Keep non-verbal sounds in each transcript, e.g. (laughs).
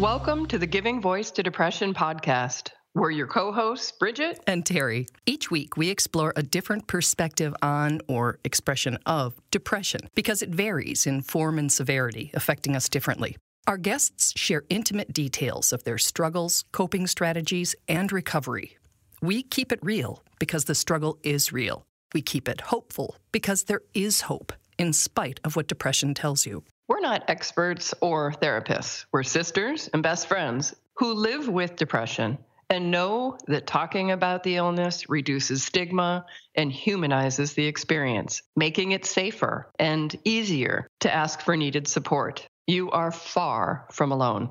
Welcome to the Giving Voice to Depression podcast. We're your co hosts, Bridget and Terry. Each week, we explore a different perspective on or expression of depression because it varies in form and severity, affecting us differently. Our guests share intimate details of their struggles, coping strategies, and recovery. We keep it real because the struggle is real. We keep it hopeful because there is hope, in spite of what depression tells you. We're not experts or therapists. We're sisters and best friends who live with depression and know that talking about the illness reduces stigma and humanizes the experience, making it safer and easier to ask for needed support. You are far from alone.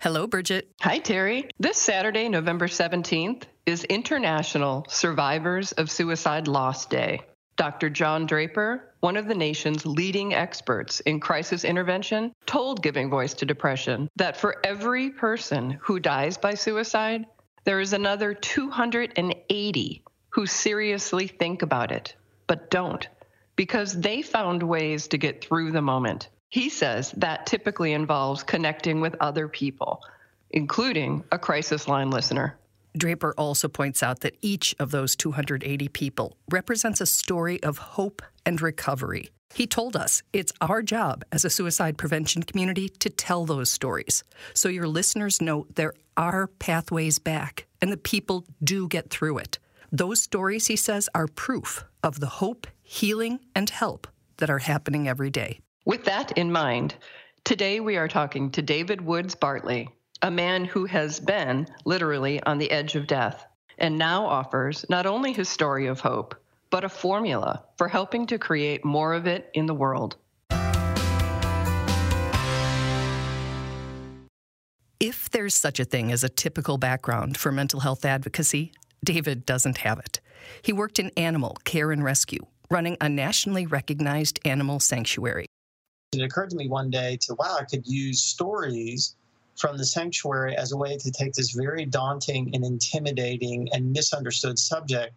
Hello, Bridget. Hi, Terry. This Saturday, November 17th, is International Survivors of Suicide Loss Day. Dr. John Draper, one of the nation's leading experts in crisis intervention, told Giving Voice to Depression that for every person who dies by suicide, there is another 280 who seriously think about it, but don't, because they found ways to get through the moment. He says that typically involves connecting with other people, including a crisis line listener. Draper also points out that each of those 280 people represents a story of hope and recovery. He told us it's our job as a suicide prevention community to tell those stories so your listeners know there are pathways back and the people do get through it. Those stories, he says, are proof of the hope, healing, and help that are happening every day. With that in mind, today we are talking to David Woods Bartley, a man who has been literally on the edge of death and now offers not only his story of hope, but a formula for helping to create more of it in the world. If there's such a thing as a typical background for mental health advocacy, David doesn't have it. He worked in animal care and rescue, running a nationally recognized animal sanctuary. It occurred to me one day to, wow, I could use stories from the sanctuary as a way to take this very daunting and intimidating and misunderstood subject,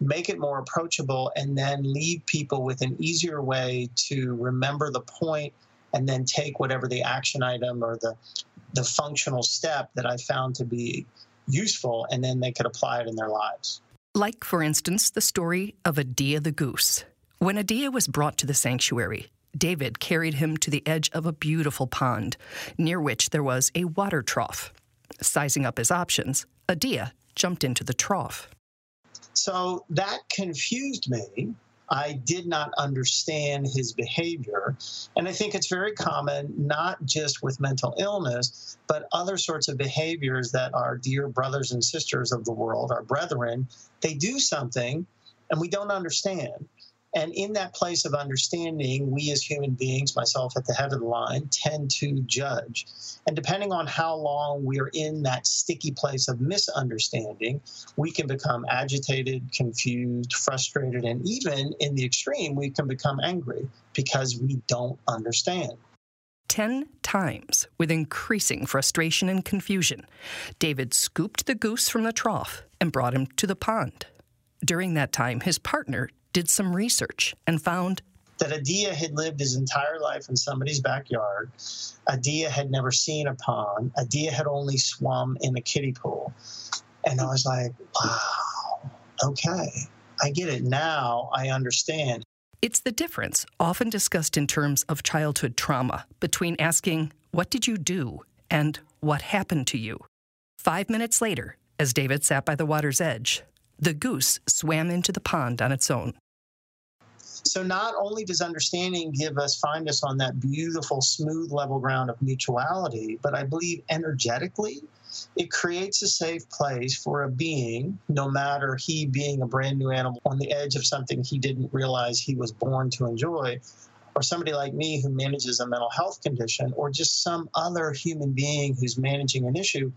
make it more approachable, and then leave people with an easier way to remember the point and then take whatever the action item or the, the functional step that I found to be useful, and then they could apply it in their lives. Like, for instance, the story of Adia the goose. When Adia was brought to the sanctuary, David carried him to the edge of a beautiful pond, near which there was a water trough. Sizing up his options, Adia jumped into the trough. So that confused me. I did not understand his behavior. And I think it's very common, not just with mental illness, but other sorts of behaviors that our dear brothers and sisters of the world, our brethren, they do something and we don't understand. And in that place of understanding, we as human beings, myself at the head of the line, tend to judge. And depending on how long we're in that sticky place of misunderstanding, we can become agitated, confused, frustrated, and even in the extreme, we can become angry because we don't understand. 10 times with increasing frustration and confusion, David scooped the goose from the trough and brought him to the pond. During that time, his partner did some research and found that Adia had lived his entire life in somebody's backyard. Adia had never seen a pond. Adia had only swum in a kiddie pool. And I was like, wow, okay, I get it now. I understand. It's the difference, often discussed in terms of childhood trauma, between asking, What did you do? and What happened to you? Five minutes later, as David sat by the water's edge, the goose swam into the pond on its own. So not only does understanding give us, find us on that beautiful, smooth level ground of mutuality, but I believe energetically, it creates a safe place for a being, no matter he being a brand new animal on the edge of something he didn't realize he was born to enjoy, or somebody like me who manages a mental health condition, or just some other human being who's managing an issue,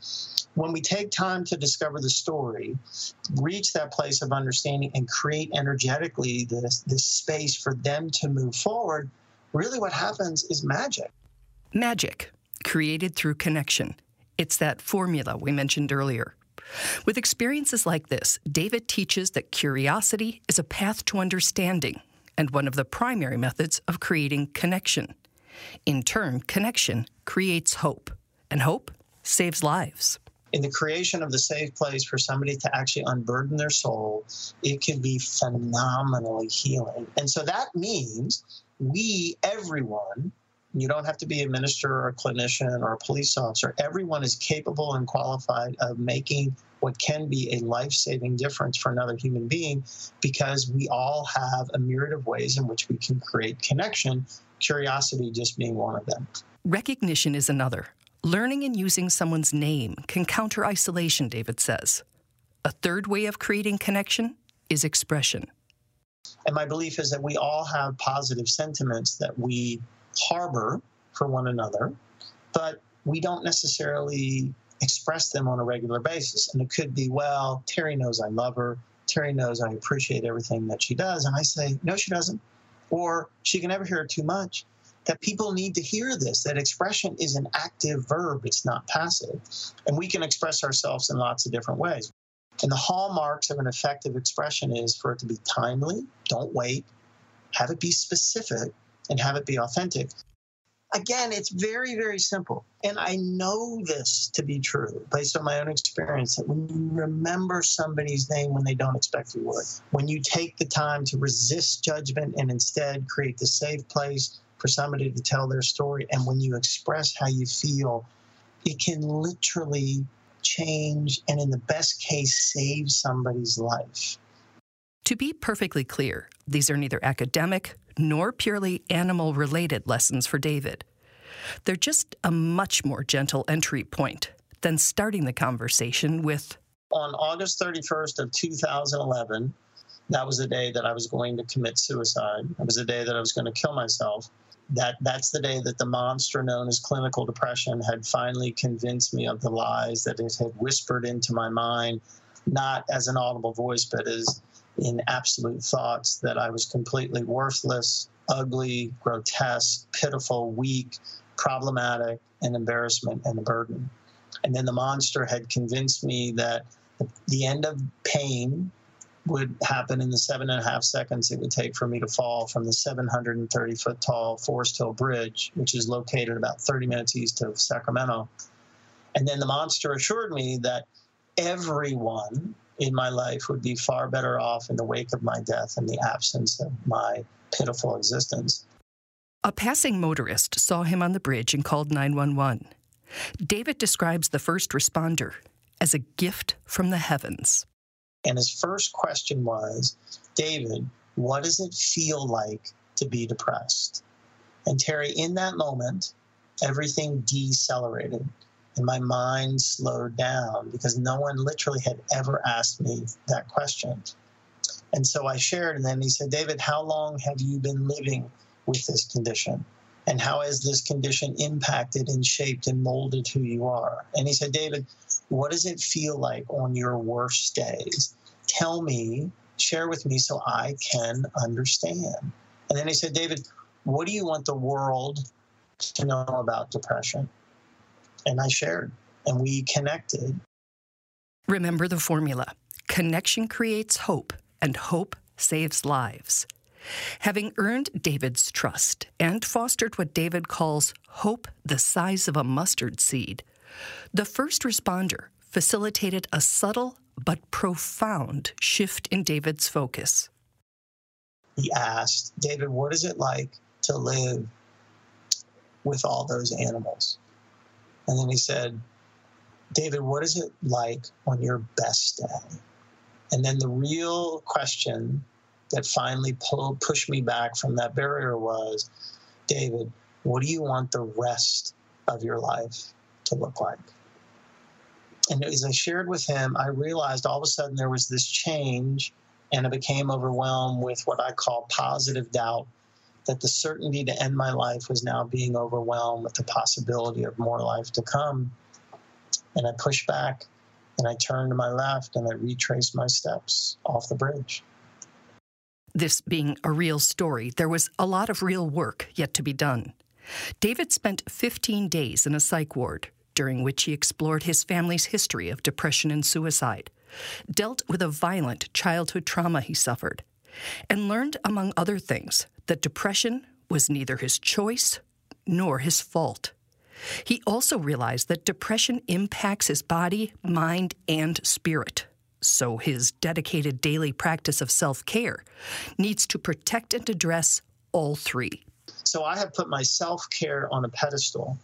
when we take time to discover the story, reach that place of understanding, and create energetically this, this space for them to move forward, really what happens is magic. Magic, created through connection. It's that formula we mentioned earlier. With experiences like this, David teaches that curiosity is a path to understanding and one of the primary methods of creating connection. In turn, connection creates hope, and hope saves lives. In the creation of the safe place for somebody to actually unburden their soul, it can be phenomenally healing. And so that means we, everyone, you don't have to be a minister or a clinician or a police officer. Everyone is capable and qualified of making what can be a life saving difference for another human being because we all have a myriad of ways in which we can create connection, curiosity just being one of them. Recognition is another. Learning and using someone's name can counter isolation, David says. A third way of creating connection is expression. And my belief is that we all have positive sentiments that we harbor for one another, but we don't necessarily express them on a regular basis. And it could be, well, Terry knows I love her. Terry knows I appreciate everything that she does. And I say, no, she doesn't. Or she can never hear it too much. That people need to hear this, that expression is an active verb, it's not passive. And we can express ourselves in lots of different ways. And the hallmarks of an effective expression is for it to be timely, don't wait, have it be specific, and have it be authentic. Again, it's very, very simple. And I know this to be true based on my own experience that when you remember somebody's name when they don't expect you would, when you take the time to resist judgment and instead create the safe place for somebody to tell their story, and when you express how you feel, it can literally change and, in the best case, save somebody's life. To be perfectly clear, these are neither academic nor purely animal related lessons for David. They're just a much more gentle entry point than starting the conversation with On August 31st of 2011, that was the day that I was going to commit suicide. It was the day that I was going to kill myself. That that's the day that the monster known as clinical depression had finally convinced me of the lies that it had whispered into my mind, not as an audible voice, but as in absolute thoughts that I was completely worthless, ugly, grotesque, pitiful, weak, problematic, and embarrassment and a burden. And then the monster had convinced me that the end of pain would happen in the seven and a half seconds it would take for me to fall from the 730 foot tall Foresthill Bridge, which is located about 30 minutes east of Sacramento. And then the monster assured me that everyone in my life would be far better off in the wake of my death and the absence of my pitiful existence. A passing motorist saw him on the bridge and called 911. David describes the first responder as a gift from the heavens. And his first question was David, what does it feel like to be depressed? And Terry, in that moment, everything decelerated and my mind slowed down because no one literally had ever asked me that question. And so I shared, and then he said, David, how long have you been living with this condition? And how has this condition impacted and shaped and molded who you are? And he said, David, what does it feel like on your worst days? Tell me, share with me so I can understand. And then he said, David, what do you want the world to know about depression? And I shared and we connected. Remember the formula connection creates hope, and hope saves lives. Having earned David's trust and fostered what David calls hope the size of a mustard seed, the first responder facilitated a subtle but profound shift in David's focus. He asked, David, what is it like to live with all those animals? And then he said, David, what is it like on your best day? And then the real question that finally pulled, pushed me back from that barrier was, David, what do you want the rest of your life to look like? And as I shared with him, I realized all of a sudden there was this change, and I became overwhelmed with what I call positive doubt that the certainty to end my life was now being overwhelmed with the possibility of more life to come. And I pushed back and I turned to my left and I retraced my steps off the bridge. This being a real story, there was a lot of real work yet to be done. David spent 15 days in a psych ward, during which he explored his family's history of depression and suicide, dealt with a violent childhood trauma he suffered, and learned, among other things, that depression was neither his choice nor his fault. He also realized that depression impacts his body, mind, and spirit. So his dedicated daily practice of self care needs to protect and address all three. So I have put my self care on a pedestal.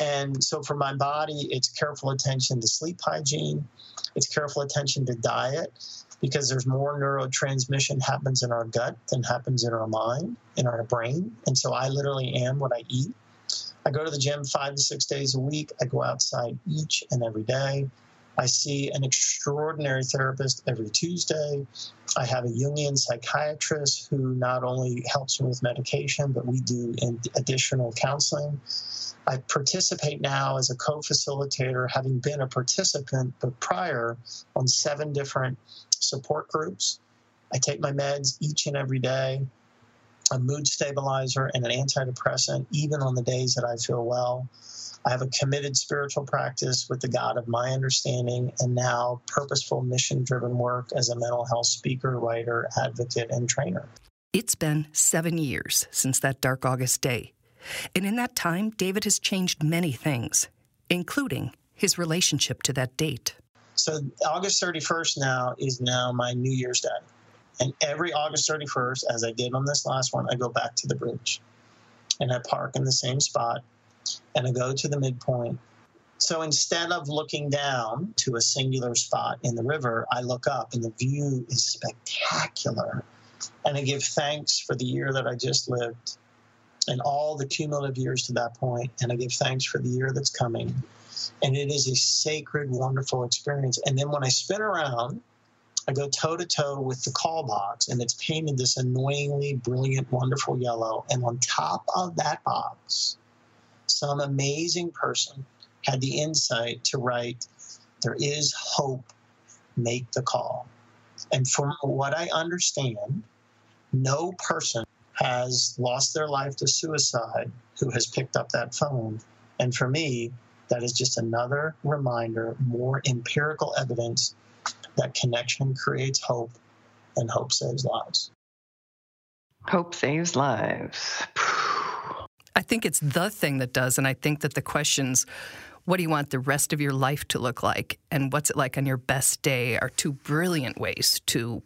And so for my body, it's careful attention to sleep hygiene, it's careful attention to diet, because there's more neurotransmission happens in our gut than happens in our mind, in our brain. And so I literally am what I eat. I go to the gym five to six days a week. I go outside each and every day. I see an extraordinary therapist every Tuesday. I have a Jungian psychiatrist who not only helps me with medication, but we do additional counseling. I participate now as a co facilitator, having been a participant, but prior on seven different support groups. I take my meds each and every day a mood stabilizer and an antidepressant, even on the days that I feel well. I have a committed spiritual practice with the God of my understanding, and now purposeful mission driven work as a mental health speaker, writer, advocate, and trainer. It's been seven years since that dark August day. And in that time, David has changed many things, including his relationship to that date. So, August 31st now is now my New Year's Day. And every August 31st, as I did on this last one, I go back to the bridge and I park in the same spot and I go to the midpoint. So instead of looking down to a singular spot in the river, I look up and the view is spectacular. And I give thanks for the year that I just lived and all the cumulative years to that point, And I give thanks for the year that's coming. And it is a sacred, wonderful experience. And then when I spin around, I go toe to toe with the call box, and it's painted this annoyingly brilliant, wonderful yellow. And on top of that box, some amazing person had the insight to write, There is hope, make the call. And from what I understand, no person has lost their life to suicide who has picked up that phone. And for me, that is just another reminder, more empirical evidence that connection creates hope and hope saves lives. Hope saves lives. (sighs) I think it's the thing that does. And I think that the questions, what do you want the rest of your life to look like? And what's it like on your best day are two brilliant ways to,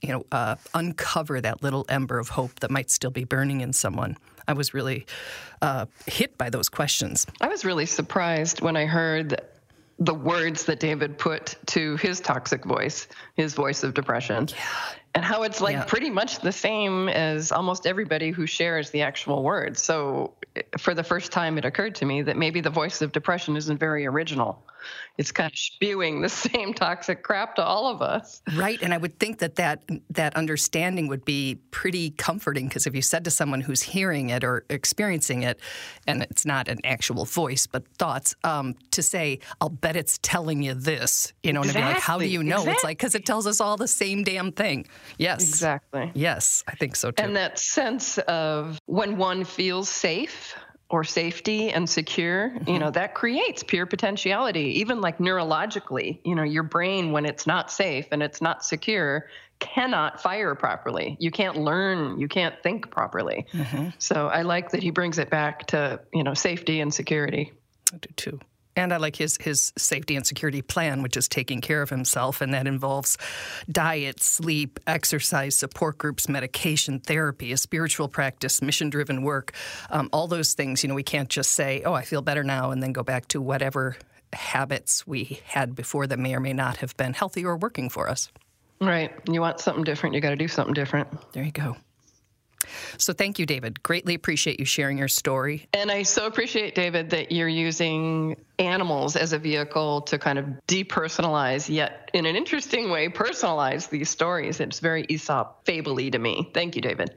you know, uh, uncover that little ember of hope that might still be burning in someone. I was really uh, hit by those questions. I was really surprised when I heard the words that David put to his toxic voice, his voice of depression. Yeah. And how it's like yeah. pretty much the same as almost everybody who shares the actual words. So, eh, for the first time, it occurred to me that maybe the voice of depression isn't very original it's kind of spewing the (laughs) same toxic crap to all of us. Right, and I would think that that, that understanding would be pretty comforting because if you said to someone who's hearing it or experiencing it, and it's not an actual voice but thoughts, um, to say, "I'll bet it's telling you this," you know, exactly. and be like, "How do you know?" Exactly. It's like because it tells us all the same damn thing. Yes, exactly. Yes, I think so too. And that sense of when one feels safe or safety and secure, mm-hmm. you know, that creates pure potentiality. Even like neurologically, you know, your brain, when it's not safe and it's not secure, cannot fire properly. You can't learn, you can't think properly. Mm-hmm. So I like that he brings it back to, you know, safety and security. I do too. And I like his his safety and security plan, which is taking care of himself, and that involves diet, sleep, exercise, support groups, medication, therapy, a spiritual practice, mission driven work, um, all those things. You know, we can't just say, "Oh, I feel better now," and then go back to whatever habits we had before that may or may not have been healthy or working for us. Right. You want something different, you got to do something different. There you go. So thank you, David. Greatly appreciate you sharing your story. And I so appreciate, David, that you're using animals as a vehicle to kind of depersonalize, yet in an interesting way, personalize these stories. It's very Aesop fable to me. Thank you, David.